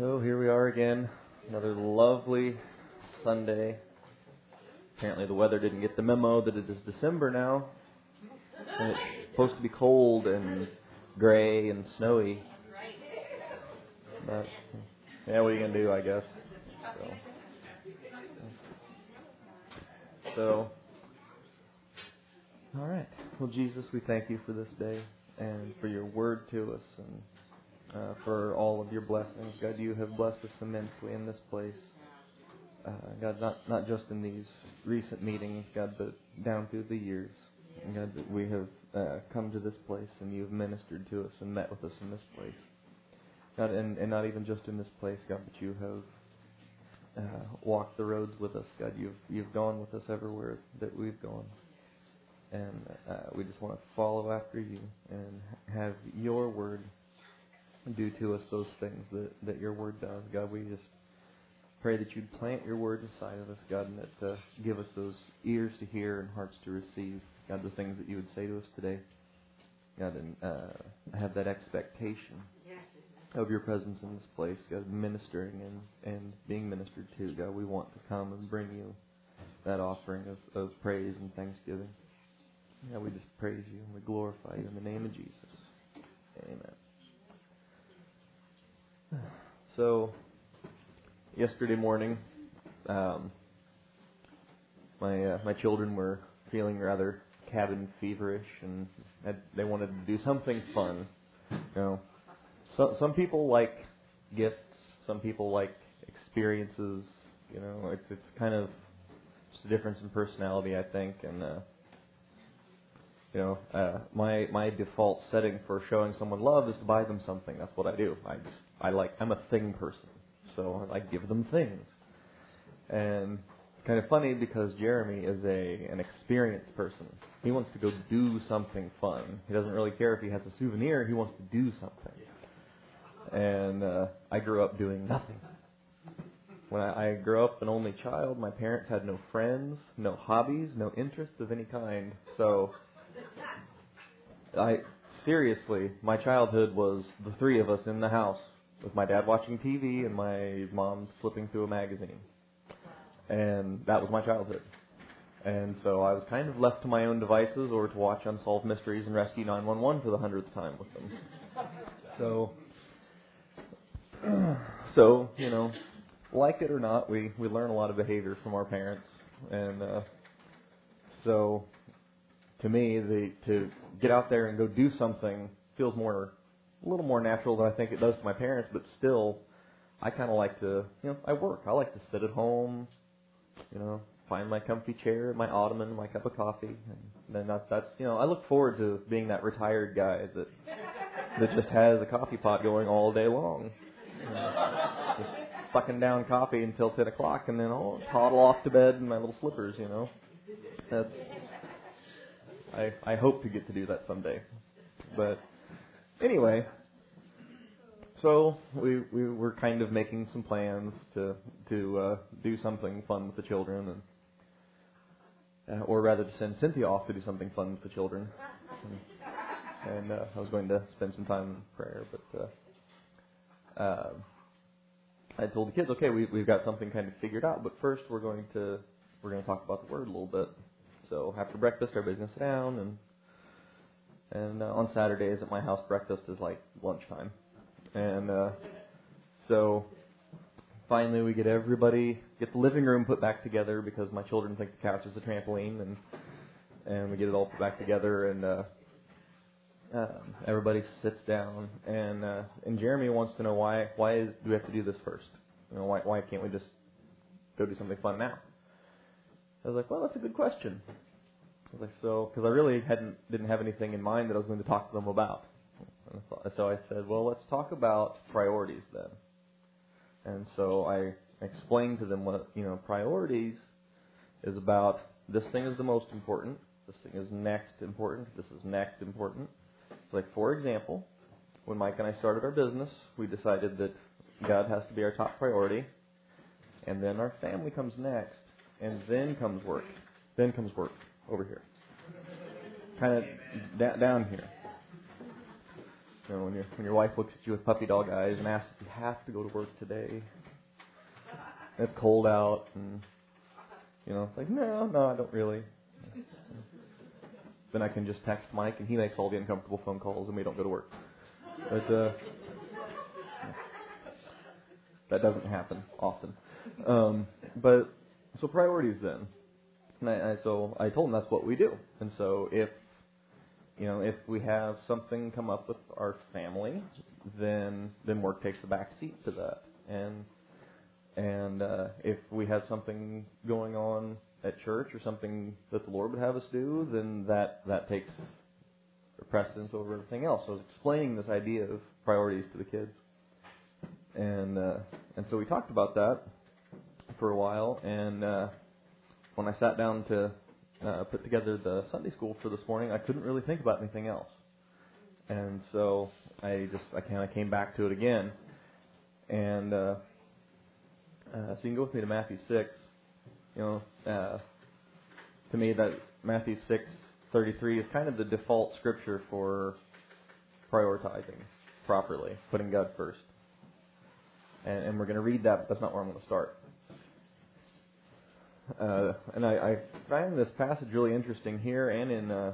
So here we are again, another lovely Sunday. Apparently the weather didn't get the memo that it is December now, and it's supposed to be cold and gray and snowy. But yeah, what are you gonna do? I guess. So, so all right. Well, Jesus, we thank you for this day and for your word to us and uh, for all of your blessings. God, you have blessed us immensely in this place. Uh, God, not, not just in these recent meetings, God, but down through the years. God, that we have uh, come to this place and you've ministered to us and met with us in this place. God, and, and not even just in this place, God, but you have uh, walked the roads with us. God, you've you've gone with us everywhere that we've gone, and uh, we just want to follow after you and have your word do to us those things that, that your word does. God, we just pray that you'd plant your word inside of us, God, and that uh, give us those ears to hear and hearts to receive, God, the things that you would say to us today. God, and uh, have that expectation of your presence in this place, God, ministering and, and being ministered to. God, we want to come and bring you that offering of, of praise and thanksgiving. God, we just praise you and we glorify you in the name of Jesus. Amen. So, yesterday morning, um, my uh, my children were feeling rather cabin feverish, and had, they wanted to do something fun. You know, so, some people like gifts, some people like experiences. You know, it's it's kind of just a difference in personality, I think, and. Uh, you know, uh, my my default setting for showing someone love is to buy them something. That's what I do. I just I like I'm a thing person, so I give them things. And it's kind of funny because Jeremy is a an experienced person. He wants to go do something fun. He doesn't really care if he has a souvenir. He wants to do something. And uh, I grew up doing nothing. When I, I grew up an only child, my parents had no friends, no hobbies, no interests of any kind. So I seriously, my childhood was the three of us in the house with my dad watching TV and my mom flipping through a magazine. And that was my childhood. And so I was kind of left to my own devices or to watch Unsolved Mysteries and Rescue 911 for the hundredth time with them. So, so you know, like it or not, we we learn a lot of behavior from our parents, and uh, so to me, the to get out there and go do something feels more a little more natural than I think it does to my parents, but still, I kind of like to, you know, I work. I like to sit at home, you know, find my comfy chair, my ottoman, my cup of coffee, and then that, that's, you know, I look forward to being that retired guy that that just has a coffee pot going all day long, you know, just sucking down coffee until ten o'clock, and then I'll toddle off to bed in my little slippers, you know. That's I I hope to get to do that someday, but anyway, so we we were kind of making some plans to to uh, do something fun with the children, and uh, or rather to send Cynthia off to do something fun with the children. And, and uh, I was going to spend some time in prayer, but uh, uh, I told the kids, okay, we we've got something kind of figured out, but first we're going to we're going to talk about the word a little bit. So after breakfast, everybody's going to sit down and and uh, on Saturdays at my house, breakfast is like lunchtime. And uh, so finally, we get everybody get the living room put back together because my children think the couch is a trampoline, and and we get it all put back together, and uh, uh, everybody sits down, and uh, and Jeremy wants to know why why is, do we have to do this first? You know, why why can't we just go do something fun now? I was like, well, that's a good question. I was like, so, because I really hadn't didn't have anything in mind that I was going to talk to them about. And so I said, well, let's talk about priorities then. And so I explained to them what you know priorities is about. This thing is the most important. This thing is next important. This is next important. So like for example, when Mike and I started our business, we decided that God has to be our top priority, and then our family comes next, and then comes work. Then comes work over here. Kind of da- down here. You know, when your when your wife looks at you with puppy dog eyes and asks if you have to go to work today. It's cold out, and you know, it's like no, no, I don't really. Then I can just text Mike, and he makes all the uncomfortable phone calls, and we don't go to work. But uh, that doesn't happen often. Um, but so priorities then. And I, I, so I told him that's what we do. And so if you know if we have something come up with our family, then then work takes the back seat to that. And and uh, if we have something going on at church or something that the Lord would have us do, then that that takes precedence over everything else. So I was explaining this idea of priorities to the kids, and uh, and so we talked about that for a while. And uh, when I sat down to uh, put together the Sunday school for this morning, I couldn't really think about anything else, and so I just I kind of came back to it again, and uh, uh, so you can go with me to Matthew six. You know, uh, to me that Matthew six 33 is kind of the default scripture for prioritizing properly, putting God first. And, and we're going to read that, but that's not where I'm going to start. Uh, and I, I find this passage really interesting here and in uh,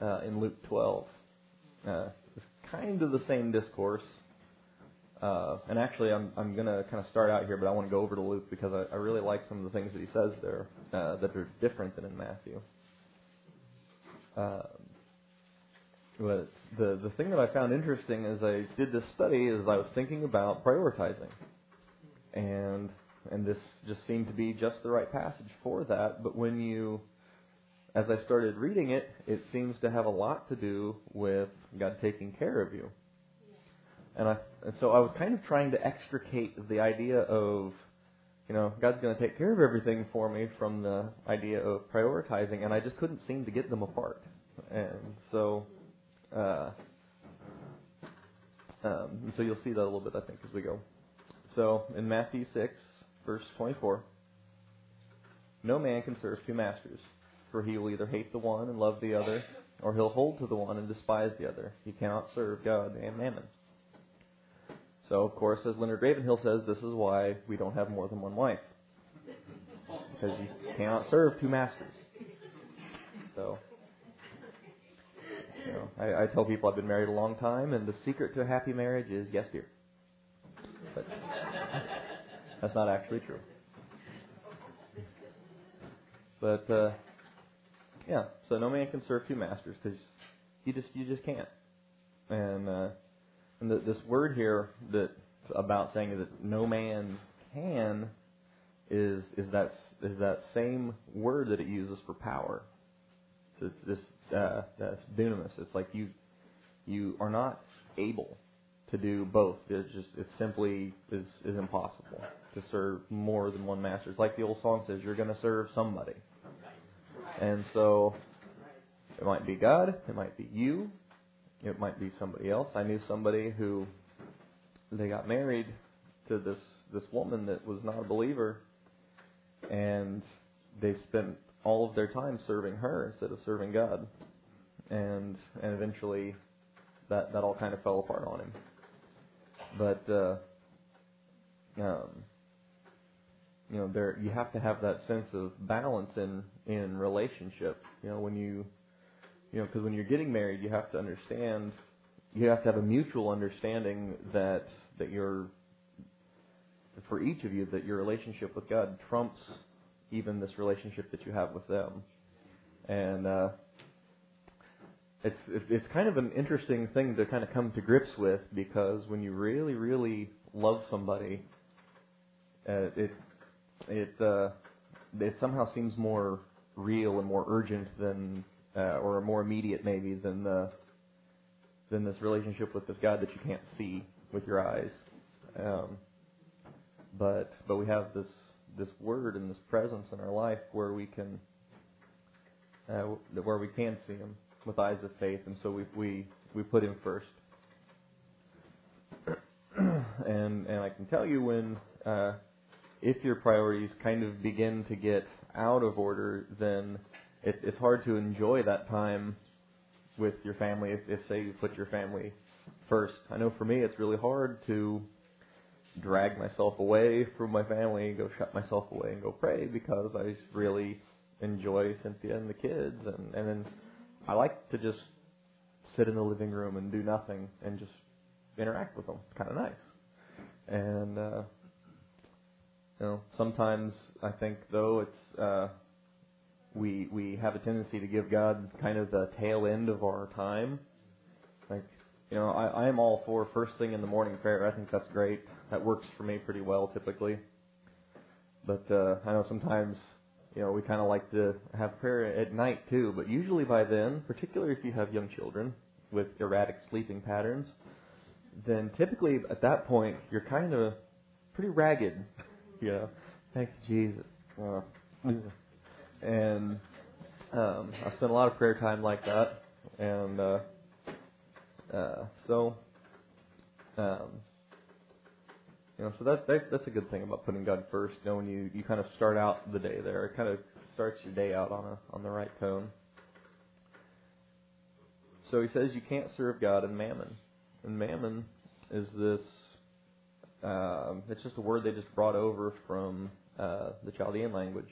uh, in Luke 12. Uh, it's kind of the same discourse. Uh, and actually, I'm I'm going to kind of start out here, but I want to go over to Luke because I, I really like some of the things that he says there uh, that are different than in Matthew. Um, but the the thing that I found interesting as I did this study is I was thinking about prioritizing, and and this just seemed to be just the right passage for that. But when you, as I started reading it, it seems to have a lot to do with God taking care of you. And I and so I was kind of trying to extricate the idea of you know, God's going to take care of everything for me from the idea of prioritizing, and I just couldn't seem to get them apart. And so, uh, um, so you'll see that a little bit, I think, as we go. So in Matthew 6, verse 24, no man can serve two masters, for he will either hate the one and love the other, or he'll hold to the one and despise the other. He cannot serve God and mammon. So, of course, as Leonard Ravenhill says, this is why we don't have more than one wife. Because you cannot serve two masters. So, you know, I, I tell people I've been married a long time, and the secret to a happy marriage is yes, dear. But that's not actually true. But uh, yeah, so no man can serve two masters because you just you just can't. And uh, and the, this word here that about saying that no man can is is that is that same word that it uses for power. So it's this uh, that's dunamis. It's like you you are not able to do both. It's just it simply is is impossible to serve more than one master. It's like the old song says, you're going to serve somebody. And so it might be God, it might be you, it might be somebody else. I knew somebody who they got married to this this woman that was not a believer, and they spent all of their time serving her instead of serving God, and and eventually that that all kind of fell apart on him. But uh, um, you know, there you have to have that sense of balance in in relationship. You know, when you you know, because when you're getting married, you have to understand, you have to have a mutual understanding that that you're, for each of you, that your relationship with God trumps even this relationship that you have with them, and uh, it's it's kind of an interesting thing to kind of come to grips with because when you really really love somebody, uh, it it uh, it somehow seems more real and more urgent than uh, or more immediate maybe than the than this relationship with this God that you can't see with your eyes. Um, but but we have this this word and this presence in our life where we can uh, where we can see Him with eyes of faith, and so we we we put Him first. and and I can tell you when uh, if your priorities kind of begin to get out of order, then it, it's hard to enjoy that time with your family if, if say you put your family first. I know for me it's really hard to drag myself away from my family, and go shut myself away and go pray because I really enjoy Cynthia and the kids and and then I like to just sit in the living room and do nothing and just interact with them. It's kind of nice. And uh you know, sometimes I think though it's uh we we have a tendency to give God kind of the tail end of our time. Like, you know, I, I am all for first thing in the morning prayer. I think that's great. That works for me pretty well typically. But uh, I know sometimes, you know, we kind of like to have prayer at night too. But usually by then, particularly if you have young children with erratic sleeping patterns, then typically at that point you're kind of pretty ragged. you know, thank you, Jesus. Uh, and um, I spent a lot of prayer time like that, and uh, uh, so um, you know, so that's that, that's a good thing about putting God first. You know, when you you kind of start out the day there, it kind of starts your day out on a on the right tone. So he says you can't serve God and mammon, and mammon is this. Um, it's just a word they just brought over from uh, the Chaldean language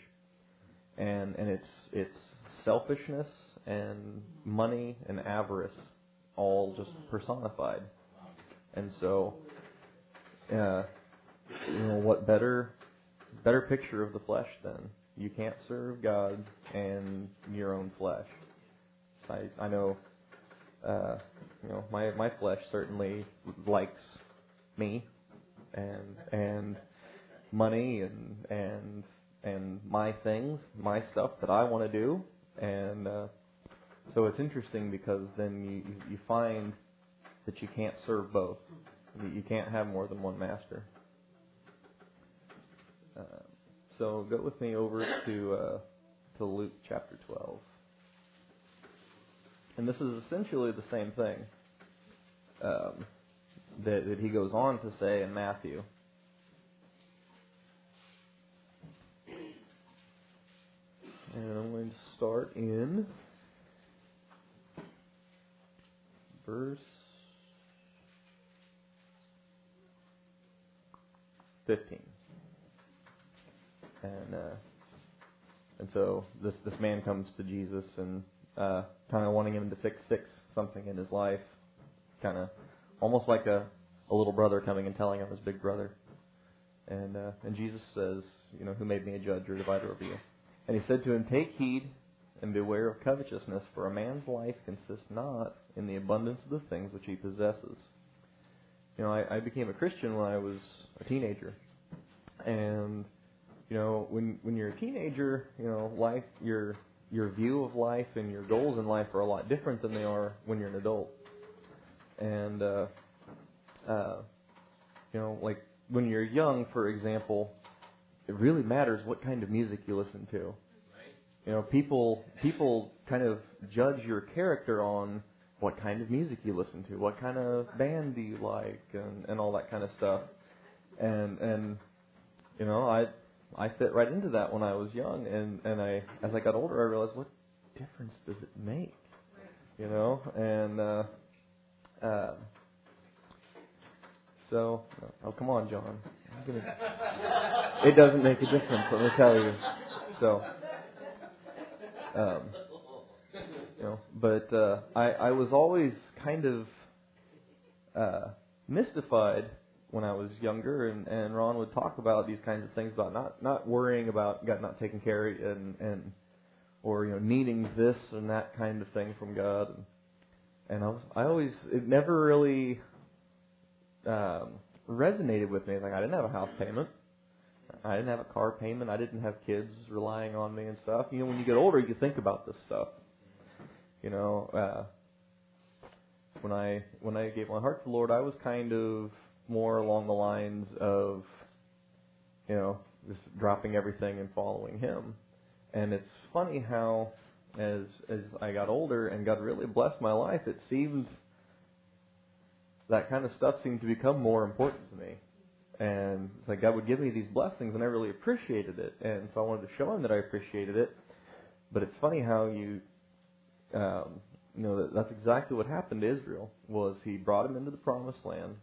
and and it's it's selfishness and money and avarice all just personified. And so, uh, you know, what better better picture of the flesh then? You can't serve God and your own flesh. I I know, uh, you know, my my flesh certainly likes me and and money and and and my things, my stuff that I want to do, and uh, so it's interesting because then you you find that you can't serve both. You can't have more than one master. Uh, so go with me over to uh, to Luke chapter 12, and this is essentially the same thing um, that that he goes on to say in Matthew. And I'm going to start in verse 15. And uh, and so this this man comes to Jesus and uh, kind of wanting him to fix fix something in his life, kind of almost like a a little brother coming and telling him his big brother. And uh, and Jesus says, you know, who made me a judge or divider over you? And he said to him, Take heed and beware of covetousness, for a man's life consists not in the abundance of the things which he possesses. You know, I, I became a Christian when I was a teenager, and you know, when when you're a teenager, you know, life your your view of life and your goals in life are a lot different than they are when you're an adult. And uh, uh, you know, like when you're young, for example, it really matters what kind of music you listen to. You know, people people kind of judge your character on what kind of music you listen to, what kind of band do you like, and and all that kind of stuff. And and you know, I I fit right into that when I was young, and and I as I got older, I realized what difference does it make? You know, and uh, uh, so oh come on, John, gonna, it doesn't make a difference. Let me tell you. So, um, you know, but uh, I I was always kind of uh, mystified when I was younger, and and Ron would talk about these kinds of things about not not worrying about God not taking care and and or you know needing this and that kind of thing from God, and, and I was I always it never really. Um, resonated with me. Like I didn't have a house payment. I didn't have a car payment. I didn't have kids relying on me and stuff. You know, when you get older, you think about this stuff. You know, uh, when I when I gave my heart to the Lord, I was kind of more along the lines of, you know, just dropping everything and following Him. And it's funny how, as as I got older and God really blessed my life, it seemed that kind of stuff seemed to become more important to me. And it's like God would give me these blessings, and I really appreciated it. And so I wanted to show Him that I appreciated it. But it's funny how you, um, you know, that's exactly what happened to Israel. Was he brought him into the promised land,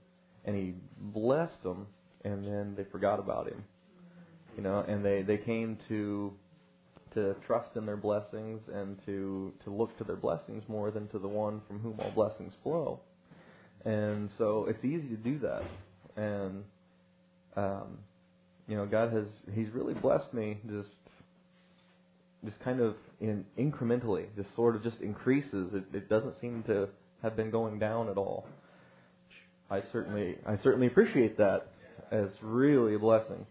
and he blessed them, and then they forgot about him. You know, and they they came to to trust in their blessings and to to look to their blessings more than to the one from whom all blessings flow. And so it's easy to do that. And um, you know, God has He's really blessed me just just kind of in incrementally, just sort of just increases. It, it doesn't seem to have been going down at all. I certainly I certainly appreciate that as really a blessing.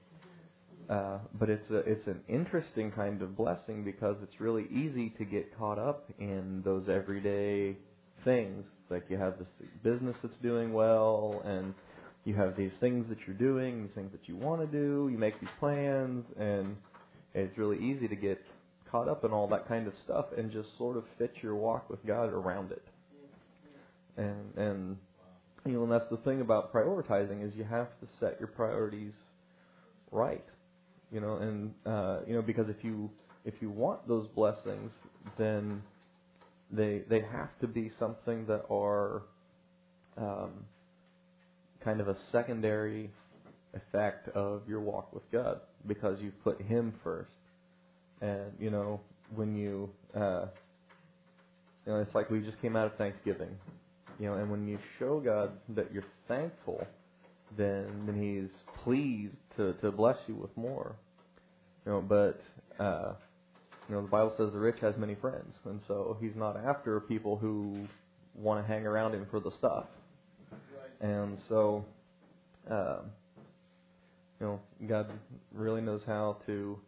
Uh, but it's a, it's an interesting kind of blessing because it's really easy to get caught up in those everyday things. Like you have this business that's doing well, and you have these things that you're doing, these things that you want to do. You make these plans, and it's really easy to get caught up in all that kind of stuff and just sort of fit your walk with God around it. And and you know, and that's the thing about prioritizing is you have to set your priorities right you know, and uh, you know because if you if you want those blessings, then they they have to be something that are um, kind of a secondary effect of your walk with God because you've put Him first, and you know when you uh, you know it's like we just came out of Thanksgiving, you know, and when you show God that you're thankful, then then He's pleased to, to bless you with more. You know, but uh, you know the Bible says the rich has many friends, and so He's not after people who want to hang around Him for the stuff. And so, uh, you know, God really knows how to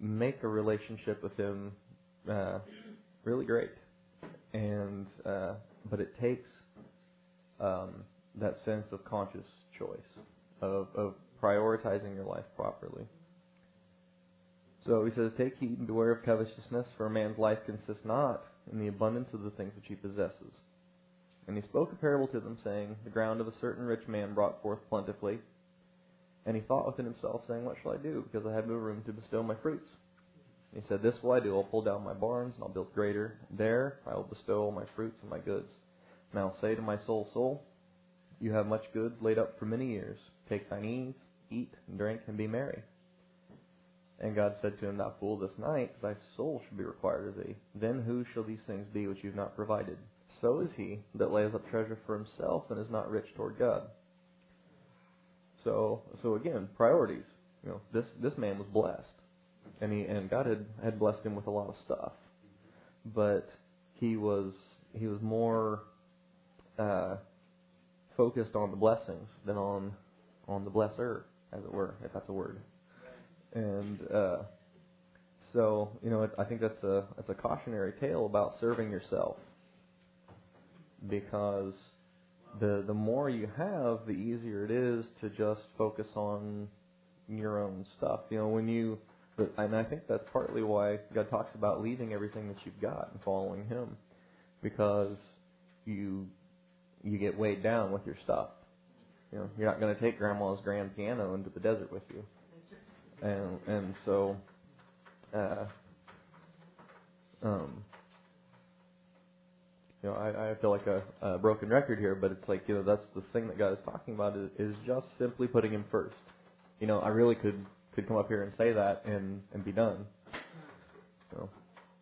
make a relationship with Him uh, really great, and uh, but it takes um, that sense of conscious choice of, of prioritizing your life properly. So he says, Take heed and beware of covetousness, for a man's life consists not in the abundance of the things which he possesses. And he spoke a parable to them, saying, The ground of a certain rich man brought forth plentifully. And he thought within himself, saying, What shall I do? Because I have no room to bestow my fruits. He said, This will I do. I'll pull down my barns, and I'll build greater. There I will bestow all my fruits and my goods. And I'll say to my soul, Soul, you have much goods laid up for many years. Take thine ease, eat, and drink, and be merry. And God said to him, Thou fool, this night thy soul shall be required of thee. Then who shall these things be which you have not provided? So is he that layeth up treasure for himself and is not rich toward God. So, so again, priorities. You know, this this man was blessed, and he and God had had blessed him with a lot of stuff, but he was he was more uh, focused on the blessings than on on the blesser, as it were, if that's a word. And uh, so, you know, I think that's a that's a cautionary tale about serving yourself, because the the more you have, the easier it is to just focus on your own stuff. You know, when you and I think that's partly why God talks about leaving everything that you've got and following Him, because you you get weighed down with your stuff. You know, you're not going to take Grandma's grand piano into the desert with you, and and so, uh, um, you know, I, I feel like a, a broken record here, but it's like you know that's the thing that God is talking about is, is just simply putting Him first. You know, I really could could come up here and say that and and be done. So,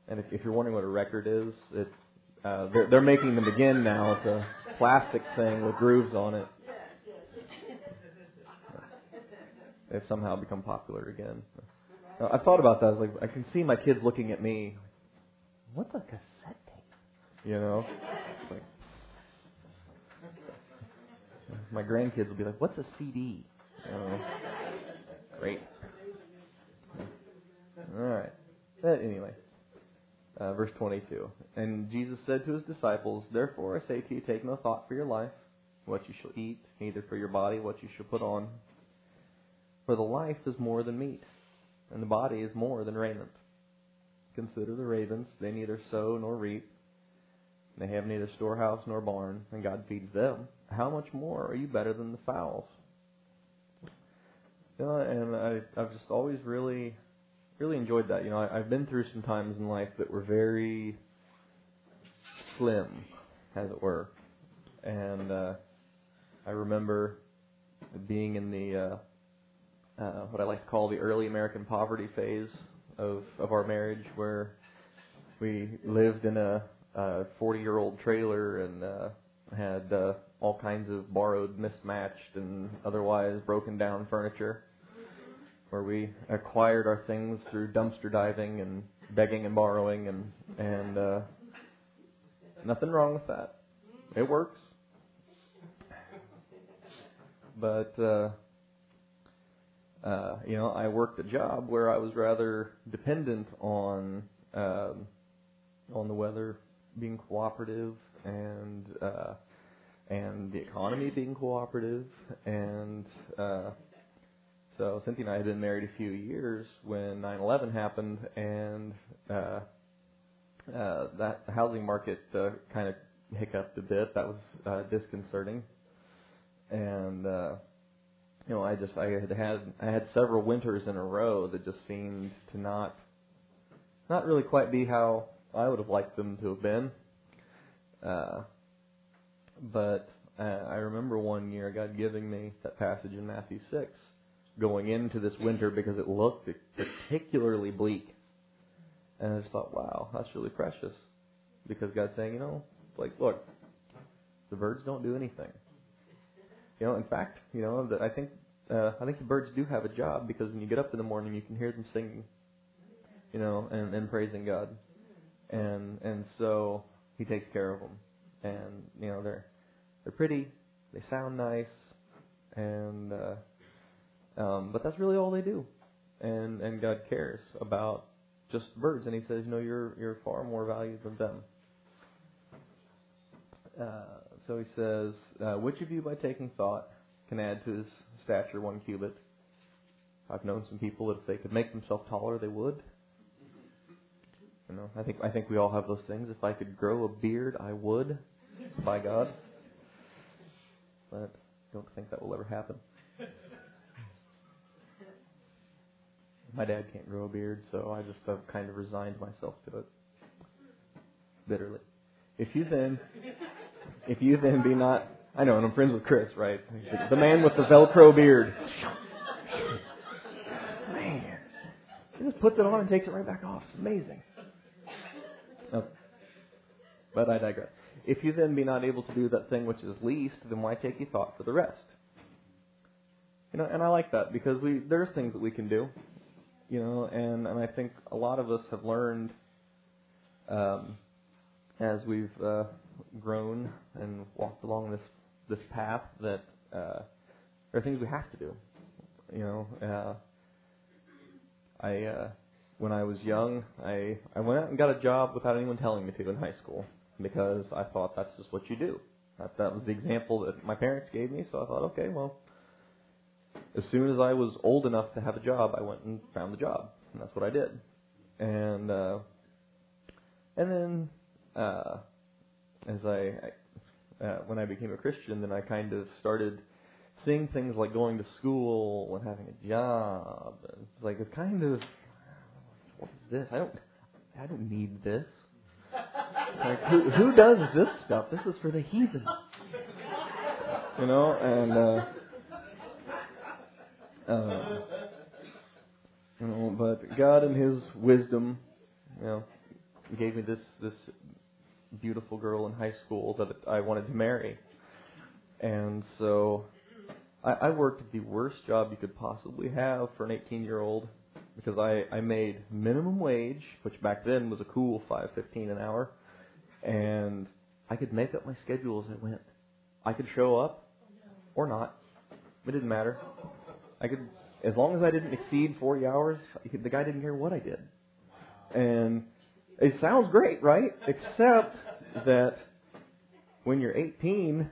and if, if you're wondering what a record is, it uh, they're, they're making them again now. It's a plastic thing with grooves on it. They've somehow become popular again. Uh, I've thought about that. I was like, I can see my kids looking at me. What's a cassette tape? You know, like, my grandkids will be like, "What's a CD?" You know? Great. All right. But anyway, uh, verse 22. And Jesus said to his disciples, Therefore I say to you, take no thought for your life, what you shall eat, neither for your body what you shall put on. For the life is more than meat, and the body is more than raiment. Consider the ravens, they neither sow nor reap, they have neither storehouse nor barn, and God feeds them. How much more are you better than the fowls? You know, and I, I've just always really really enjoyed that. You know, I, I've been through some times in life that were very slim, as it were. And uh, I remember being in the uh, uh, what I like to call the early American poverty phase of of our marriage, where we lived in a 40 year old trailer and uh, had uh, all kinds of borrowed, mismatched, and otherwise broken down furniture, where we acquired our things through dumpster diving and begging and borrowing, and and uh, nothing wrong with that. It works. But uh, uh, you know, I worked a job where I was rather dependent on um, on the weather being cooperative and uh, and the economy being cooperative and uh, so Cynthia and I had been married a few years when 9/11 happened and uh, uh, that housing market uh, kind of hiccuped a bit. That was uh, disconcerting and uh, you know I just I had had I had several winters in a row that just seemed to not not really quite be how I would have liked them to have been. Uh, but uh, I remember one year God giving me that passage in Matthew 6 going into this winter because it looked particularly bleak. And I just thought, wow, that's really precious. Because God's saying, you know, like, look, the birds don't do anything. You know, in fact, you know, that I think uh, I think the birds do have a job because when you get up in the morning, you can hear them singing, you know, and, and praising God, and and so He takes care of them, and you know they're they're pretty, they sound nice, and uh, um, but that's really all they do, and and God cares about just birds, and He says, know, you're you're far more valued than them. Uh, so he says, uh, which of you by taking thought can add to his stature one cubit? I've known some people that if they could make themselves taller, they would. You know, I think I think we all have those things. If I could grow a beard, I would, by God. But don't think that will ever happen. My dad can't grow a beard, so I just have kind of resigned myself to it bitterly. If you then if you then be not, I know, and I'm friends with Chris, right? The man with the Velcro beard. Man, he just puts it on and takes it right back off. It's amazing. Okay. But I digress. If you then be not able to do that thing which is least, then why take ye thought for the rest? You know, and I like that because we there's things that we can do, you know, and and I think a lot of us have learned um, as we've uh, grown and walked along this this path that uh, there are things we have to do. You know, uh, I uh, when I was young, I I went out and got a job without anyone telling me to in high school because I thought that's just what you do. That that was the example that my parents gave me. So I thought, okay, well, as soon as I was old enough to have a job, I went and found the job, and that's what I did. And uh, and then uh, as I, I uh, when I became a Christian, then I kind of started seeing things like going to school and having a job. It's like it's kind of what is this? I don't I don't need this. Like who who does this stuff? This is for the heathen. You know, and uh, uh, you know, but God in His wisdom, you know, gave me this this beautiful girl in high school that I wanted to marry. And so I, I worked the worst job you could possibly have for an 18 year old because I, I made minimum wage, which back then was a cool 5.15 an hour, and I could make up my schedule as I went. I could show up or not. It didn't matter. I could, as long as I didn't exceed 40 hours, the guy didn't care what I did. And it sounds great, right? Except that when you're 18,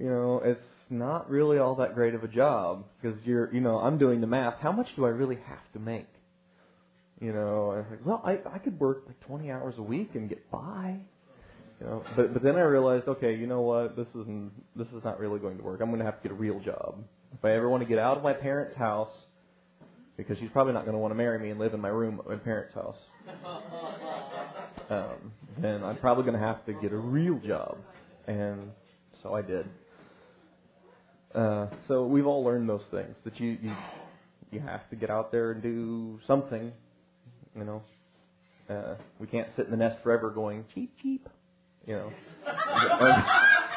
you know, it's not really all that great of a job because you're, you know, I'm doing the math. How much do I really have to make? You know, I like, well, I I could work like 20 hours a week and get by. You know, but but then I realized, okay, you know what? This isn't this is not really going to work. I'm going to have to get a real job. If I ever want to get out of my parents' house, because she's probably not going to want to marry me and live in my room at my parents' house. Um, then I'm probably going to have to get a real job. And so I did. Uh, so we've all learned those things that you, you you have to get out there and do something. You know, uh, we can't sit in the nest forever going cheap cheap. You know.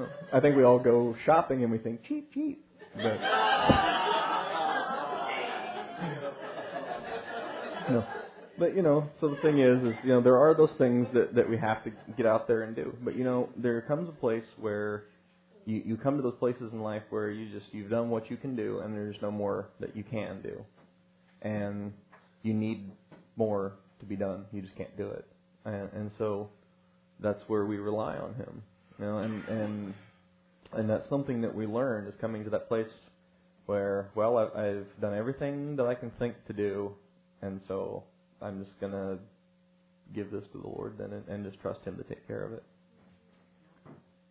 know, I think we all go shopping and we think cheap cheap, but. You know, but you know, so the thing is, is you know, there are those things that that we have to get out there and do. But you know, there comes a place where you you come to those places in life where you just you've done what you can do, and there's no more that you can do, and you need more to be done. You just can't do it, and and so that's where we rely on Him. You know, and and and that's something that we learn is coming to that place where well I've, I've done everything that I can think to do, and so I'm just gonna give this to the Lord then and, and just trust Him to take care of it.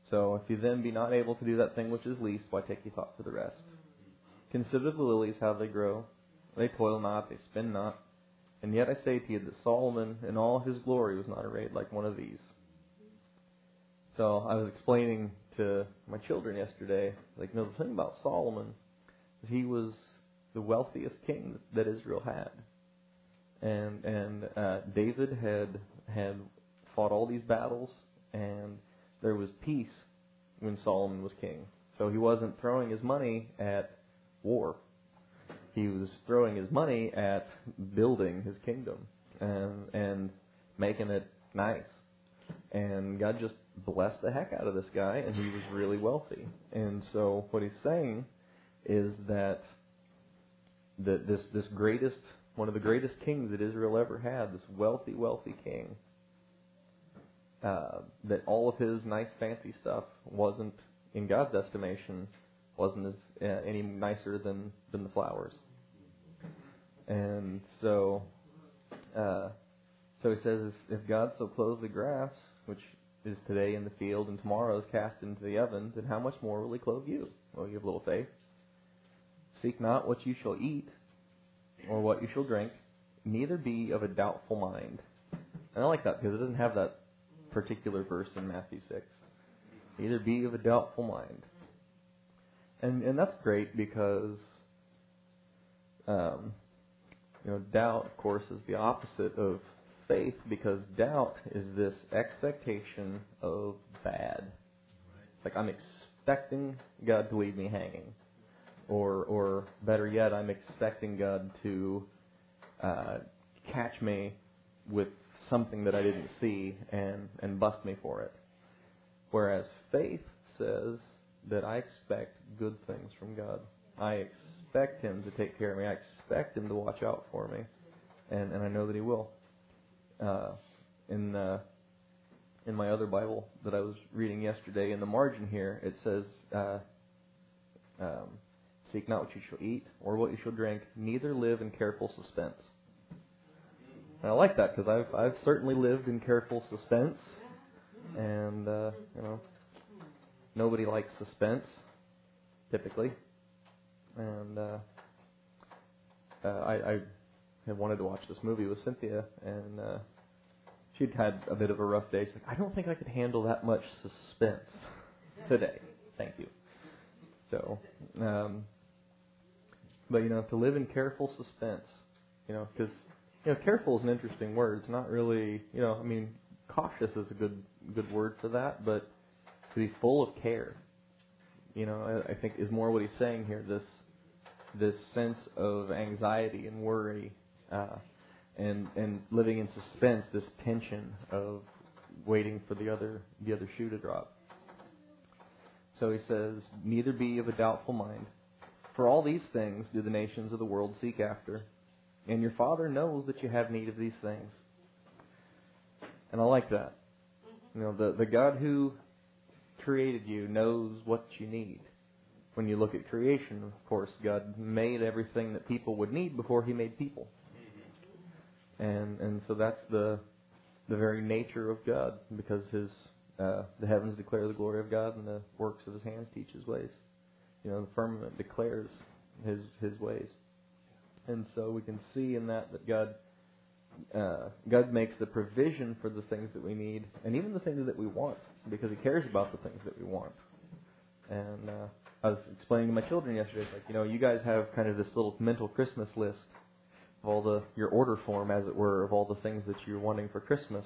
So if you then be not able to do that thing which is least, why take ye thought for the rest? Consider the lilies how they grow; they toil not, they spin not. And yet I say to you that Solomon in all his glory was not arrayed like one of these. So I was explaining to my children yesterday, like, know, the thing about Solomon is he was the wealthiest king that Israel had and and uh, David had had fought all these battles, and there was peace when Solomon was king. So he wasn't throwing his money at war. He was throwing his money at building his kingdom and and making it nice. And God just blessed the heck out of this guy, and he was really wealthy. And so what he's saying is that that this this greatest one of the greatest kings that Israel ever had, this wealthy, wealthy king, uh, that all of his nice, fancy stuff wasn't, in God's estimation, wasn't as uh, any nicer than than the flowers. And so, uh, so he says, if, if God so clothes the grass, which is today in the field and tomorrow is cast into the oven, then how much more will he clothe you? Well, you have little faith. Seek not what you shall eat, or what you shall drink, neither be of a doubtful mind. And I like that because it doesn't have that particular verse in Matthew 6. Neither be of a doubtful mind. And and that's great because um, you know, doubt, of course, is the opposite of faith because doubt is this expectation of bad. Like I'm expecting God to leave me hanging or or better yet, I'm expecting God to uh, catch me with something that I didn't see and and bust me for it. Whereas faith says that I expect good things from God. I expect Him to take care of me. I expect Him to watch out for me, and and I know that He will. Uh, in uh, in my other Bible that I was reading yesterday, in the margin here, it says. Uh, um, Seek not what you shall eat or what you shall drink, neither live in careful suspense. And I like that because I've I've certainly lived in careful suspense, and uh, you know nobody likes suspense typically, and uh, uh, I, I had wanted to watch this movie with Cynthia, and uh, she'd had a bit of a rough day. She's like, I don't think I could handle that much suspense today. Thank you. So, um, but you know, to live in careful suspense, you know, because you know, careful is an interesting word. It's not really, you know, I mean, cautious is a good good word for that, but to be full of care, you know, I, I think is more what he's saying here. This this sense of anxiety and worry, uh, and and living in suspense, this tension of waiting for the other the other shoe to drop. So he says, neither be of a doubtful mind. For all these things do the nations of the world seek after, and your Father knows that you have need of these things. And I like that. You know, the, the God who created you knows what you need. When you look at creation, of course, God made everything that people would need before He made people. And and so that's the the very nature of God, because His uh, the heavens declare the glory of God, and the works of His hands teach His ways. You know, the firmament declares his his ways. And so we can see in that that God uh, God makes the provision for the things that we need, and even the things that we want, because He cares about the things that we want. And uh, I was explaining to my children yesterday, like you know, you guys have kind of this little mental Christmas list of all the your order form, as it were, of all the things that you're wanting for Christmas,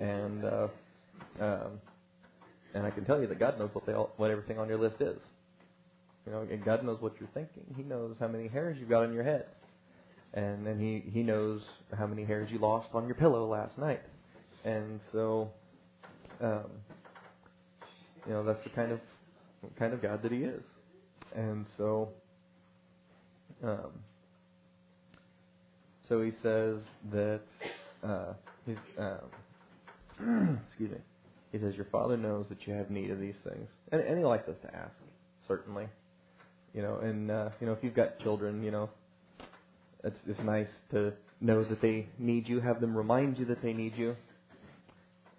and uh, um, and I can tell you that God knows what they all, what everything on your list is. You know, and God knows what you're thinking. He knows how many hairs you've got on your head and then he he knows how many hairs you lost on your pillow last night, and so, um, you know that's the kind of kind of God that He is, and so, um, so He says that uh, he's um, excuse me. He says your Father knows that you have need of these things, and, and He likes us to ask, certainly. You know, and uh, you know if you've got children, you know it's, it's nice to know that they need you, have them remind you that they need you.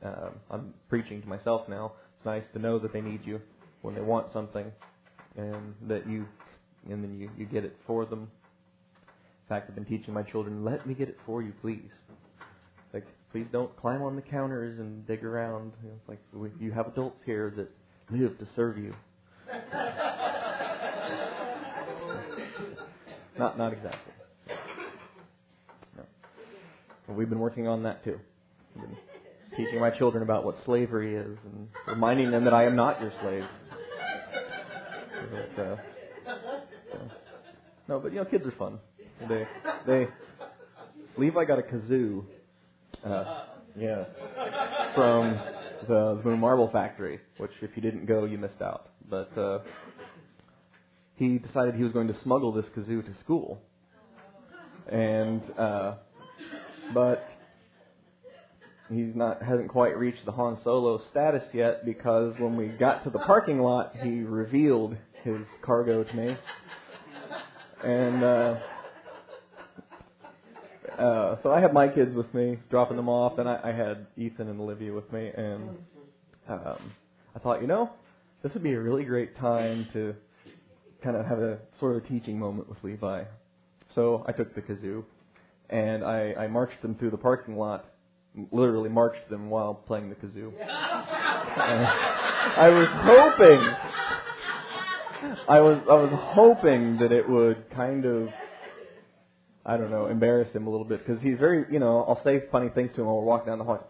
Um, I'm preaching to myself now. It's nice to know that they need you when they want something, and that you, and then you, you get it for them. Fact, I've been teaching my children, let me get it for you, please. Like, please don't climb on the counters and dig around. You know, it's like you have adults here that live to serve you. not, not exactly. we've been working on that too. teaching my children about what slavery is and reminding them that I am not your slave. But, uh, no, but you know, kids are fun. They, they, Levi got a kazoo. Uh, yeah, from the, the Marble Factory, which if you didn't go, you missed out. But uh, he decided he was going to smuggle this kazoo to school, and uh, but he's not hasn't quite reached the Han Solo status yet because when we got to the parking lot, he revealed his cargo to me, and uh, uh, so I had my kids with me, dropping them off, and I, I had Ethan and Olivia with me, and um, I thought, you know, this would be a really great time to kind of have a sort of a teaching moment with Levi. So I took the kazoo and I, I marched them through the parking lot, literally marched them while playing the kazoo. I was hoping, I was I was hoping that it would kind of, I don't know, embarrass him a little bit because he's very, you know, I'll say funny things to him while we're walking down the hall.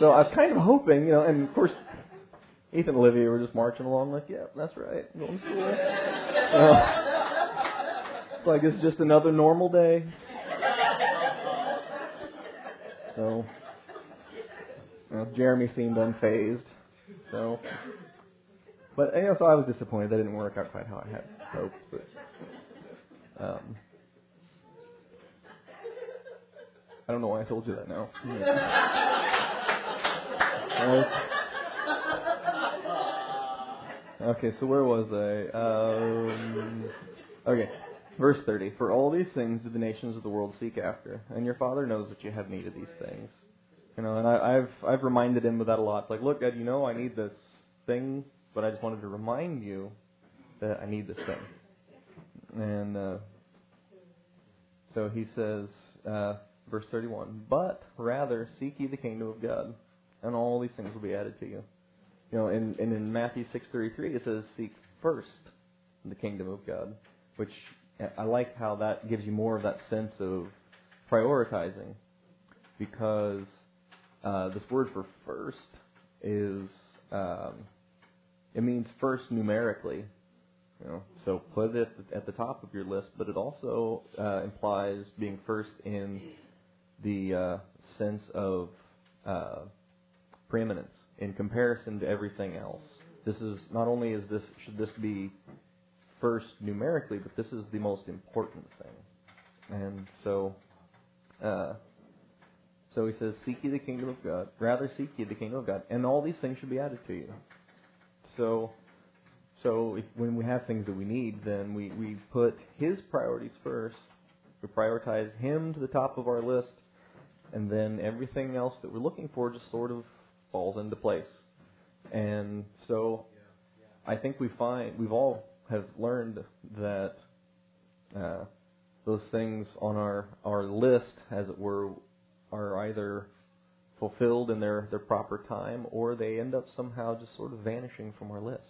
So I was kind of hoping, you know, and of course, Ethan and Olivia were just marching along like, yeah, that's right, going to school. You know, like it's just another normal day. So, well, Jeremy seemed unfazed. So, but you know, so I was disappointed that didn't work out quite how I had hoped. But, um, I don't know why I told you that now. okay, so where was I? Um, okay. Verse 30 For all these things do the nations of the world seek after, and your Father knows that you have need of these things. You know, and I, I've I've reminded him of that a lot. Like, look, Ed, you know I need this thing, but I just wanted to remind you that I need this thing. And uh, so he says, uh, verse 31, But rather seek ye the kingdom of God, and all these things will be added to you. You know, and, and in Matthew 6.33 it says, Seek first the kingdom of God, which I like how that gives you more of that sense of prioritizing because uh, this word for first is um, it means first numerically. You know, so put it at the top of your list, but it also uh, implies being first in the uh, sense of uh, preeminence in comparison to everything else. This is not only is this should this be first numerically, but this is the most important thing. And so, uh, so he says, "Seek ye the kingdom of God. Rather seek ye the kingdom of God, and all these things should be added to you." So, so if, when we have things that we need, then we we put His priorities first. We prioritize Him to the top of our list, and then everything else that we're looking for just sort of falls into place. And so, I think we find we've all have learned that uh, those things on our our list, as it were, are either fulfilled in their their proper time, or they end up somehow just sort of vanishing from our list.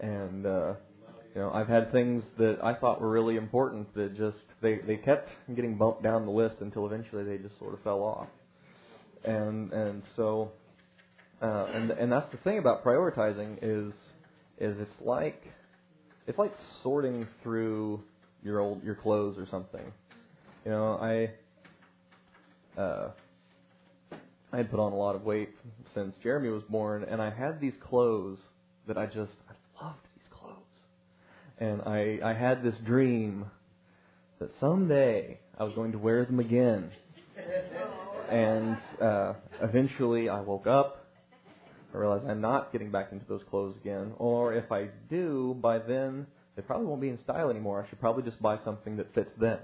And uh, you know, I've had things that I thought were really important that just they they kept getting bumped down the list until eventually they just sort of fell off. And and so uh, and and that's the thing about prioritizing is is it's like it's like sorting through your old your clothes or something. You know, I uh, I had put on a lot of weight since Jeremy was born, and I had these clothes that I just I and I, I had this dream that someday I was going to wear them again. And uh, eventually I woke up. I realized I'm not getting back into those clothes again. Or if I do, by then they probably won't be in style anymore. I should probably just buy something that fits then.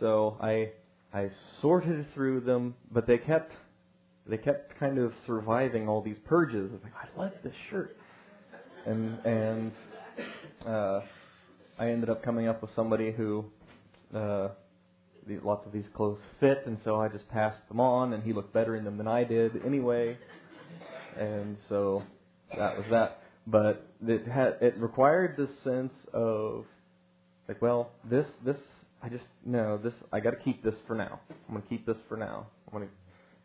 So I I sorted through them, but they kept they kept kind of surviving all these purges. It's like I like this shirt, and and uh, I ended up coming up with somebody who uh, the, lots of these clothes fit, and so I just passed them on, and he looked better in them than I did anyway, and so that was that. But it had it required this sense of like, well, this this I just no this I got to keep this for now. I'm gonna keep this for now. I'm gonna,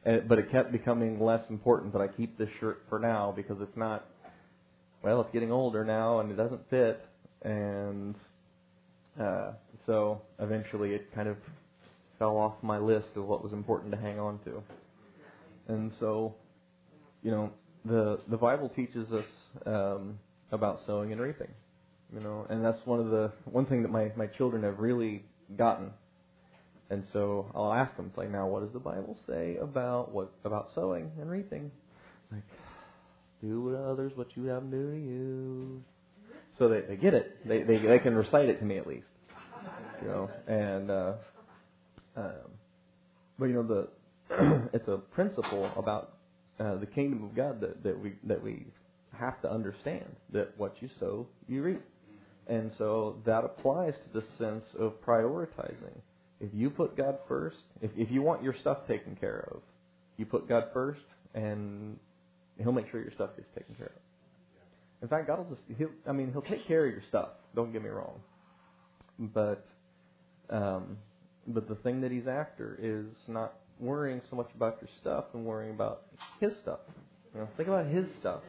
and, but it kept becoming less important that I keep this shirt for now because it's not well, it's getting older now and it doesn't fit, and uh, so eventually it kind of fell off my list of what was important to hang on to. And so, you know, the the Bible teaches us um, about sowing and reaping. You know, and that's one of the one thing that my my children have really gotten. And so I'll ask them, it's like, now what does the Bible say about what about sowing and reaping? Like, do to others what you have them do to you. So they, they get it. They, they they can recite it to me at least. You know, and uh, um, but you know the it's a principle about uh, the kingdom of God that, that we that we have to understand that what you sow you reap, and so that applies to the sense of prioritizing. If you put God first, if if you want your stuff taken care of, you put God first, and He'll make sure your stuff gets taken care of. In fact, God will just, he'll, I mean, He'll take care of your stuff. Don't get me wrong. But, um, but the thing that He's after is not worrying so much about your stuff and worrying about His stuff. You know, think about His stuff.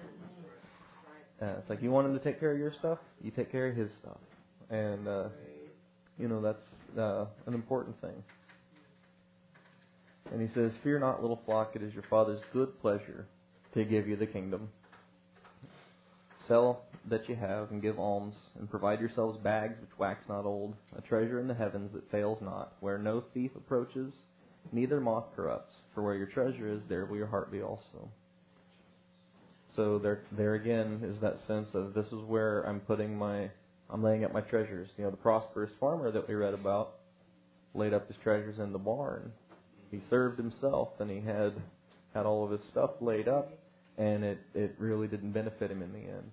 Uh, it's like you want Him to take care of your stuff, you take care of His stuff, and uh, you know that's uh, an important thing. And He says, "Fear not, little flock; it is your Father's good pleasure to give you the kingdom. Sell that you have and give alms, and provide yourselves bags which wax not old, a treasure in the heavens that fails not, where no thief approaches, neither moth corrupts. For where your treasure is, there will your heart be also. So there, there again is that sense of this is where I'm putting my, I'm laying up my treasures. You know, the prosperous farmer that we read about laid up his treasures in the barn. He served himself, and he had had all of his stuff laid up and it it really didn't benefit him in the end.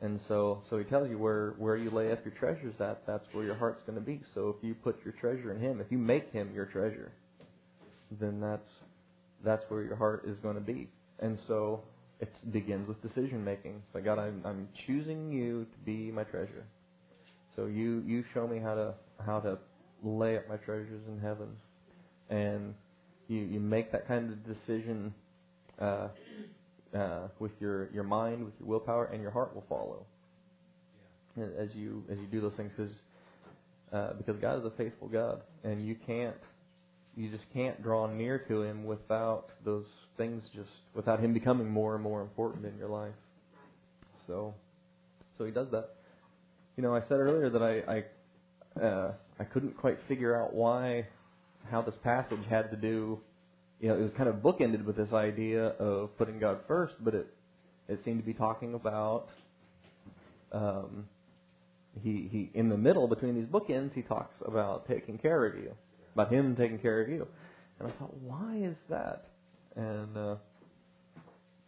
And so so he tells you where where you lay up your treasures at, that's where your heart's going to be. So if you put your treasure in him, if you make him your treasure, then that's that's where your heart is going to be. And so it begins with decision making. So God, I'm I'm choosing you to be my treasure. So you you show me how to how to lay up my treasures in heaven, and you you make that kind of decision uh, uh, with your, your mind, with your willpower, and your heart will follow yeah. as you as you do those things. Because uh, because God is a faithful God, and you can't you just can't draw near to Him without those things just without Him becoming more and more important in your life. So so He does that. You know, I said earlier that I I, uh, I couldn't quite figure out why how this passage had to do you know, it was kind of bookended with this idea of putting God first, but it it seemed to be talking about um, he he in the middle between these bookends he talks about taking care of you, about him taking care of you, and I thought, why is that? And uh,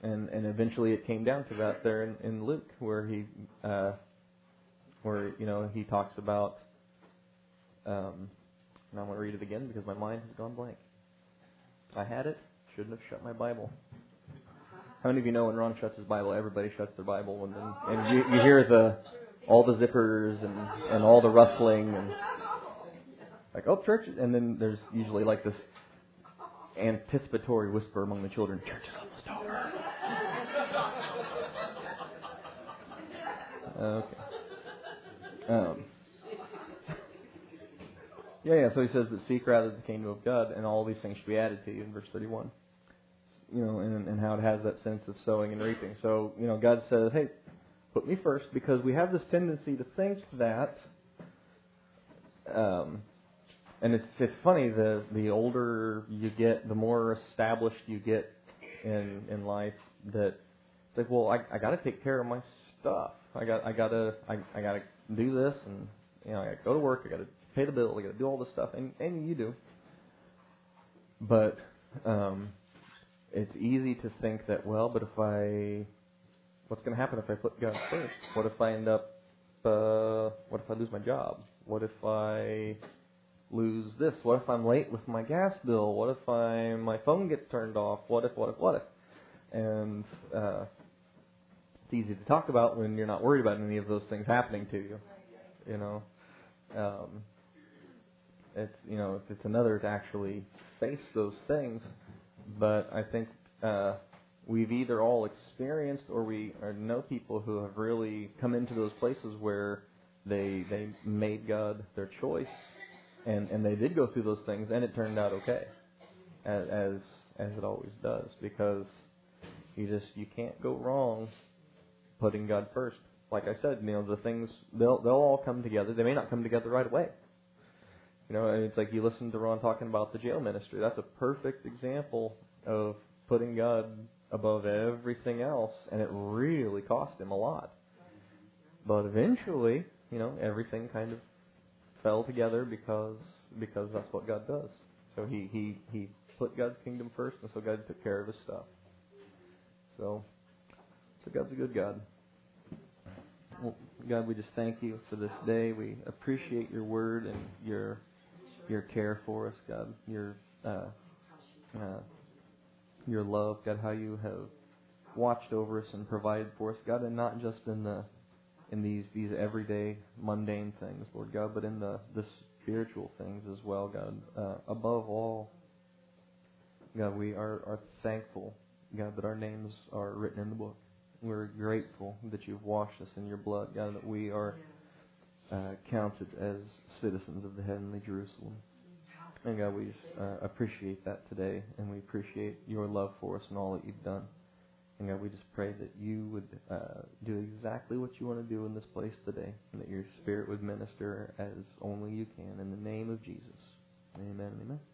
and and eventually it came down to that there in, in Luke where he uh, where you know he talks about Um, and I'm going to read it again because my mind has gone blank. I had it, shouldn't have shut my Bible. How many of you know when Ron shuts his Bible, everybody shuts their Bible, and then and you, you hear the all the zippers and and all the rustling and like oh church, and then there's usually like this anticipatory whisper among the children, church is almost over. Okay. Um, yeah, yeah. So he says that seek rather the kingdom of God, and all these things should be added to you in verse 31. You know, and, and how it has that sense of sowing and reaping. So, you know, God says, hey, put me first, because we have this tendency to think that, um, and it's it's funny the the older you get, the more established you get in in life. That it's like, well, I I got to take care of my stuff. I got I gotta I I gotta do this, and you know, I gotta go to work. I gotta pay the bill. I got to do all this stuff, and and you do. But um, it's easy to think that well, but if I, what's going to happen if I put God first? What if I end up? Uh, what if I lose my job? What if I lose this? What if I'm late with my gas bill? What if I my phone gets turned off? What if? What if? What if? And uh, it's easy to talk about when you're not worried about any of those things happening to you. You know. Um, it's you know it's another to actually face those things. But I think uh, we've either all experienced or we or know people who have really come into those places where they they made God their choice, and and they did go through those things, and it turned out okay, as as, as it always does, because you just you can't go wrong putting God first. Like I said, you know the things they'll they'll all come together. They may not come together right away you know, and it's like you listen to Ron talking about the jail ministry. That's a perfect example of putting God above everything else, and it really cost him a lot. But eventually, you know, everything kind of fell together because because that's what God does. So he he he put God's kingdom first, and so God took care of his stuff. So, so God's a good God. Well, God, we just thank you for this day. We appreciate your word and your your care for us, God, your uh, uh, your love, God, how you have watched over us and provided for us, God, and not just in the in these these everyday mundane things, Lord God, but in the the spiritual things as well, God. Uh, above all, God, we are, are thankful, God, that our names are written in the book. We're grateful that you've washed us in your blood, God, that we are uh, counted as citizens of the heavenly Jerusalem. And God, we just uh, appreciate that today, and we appreciate your love for us and all that you've done. And God, we just pray that you would uh, do exactly what you want to do in this place today, and that your Spirit would minister as only you can. In the name of Jesus. Amen amen.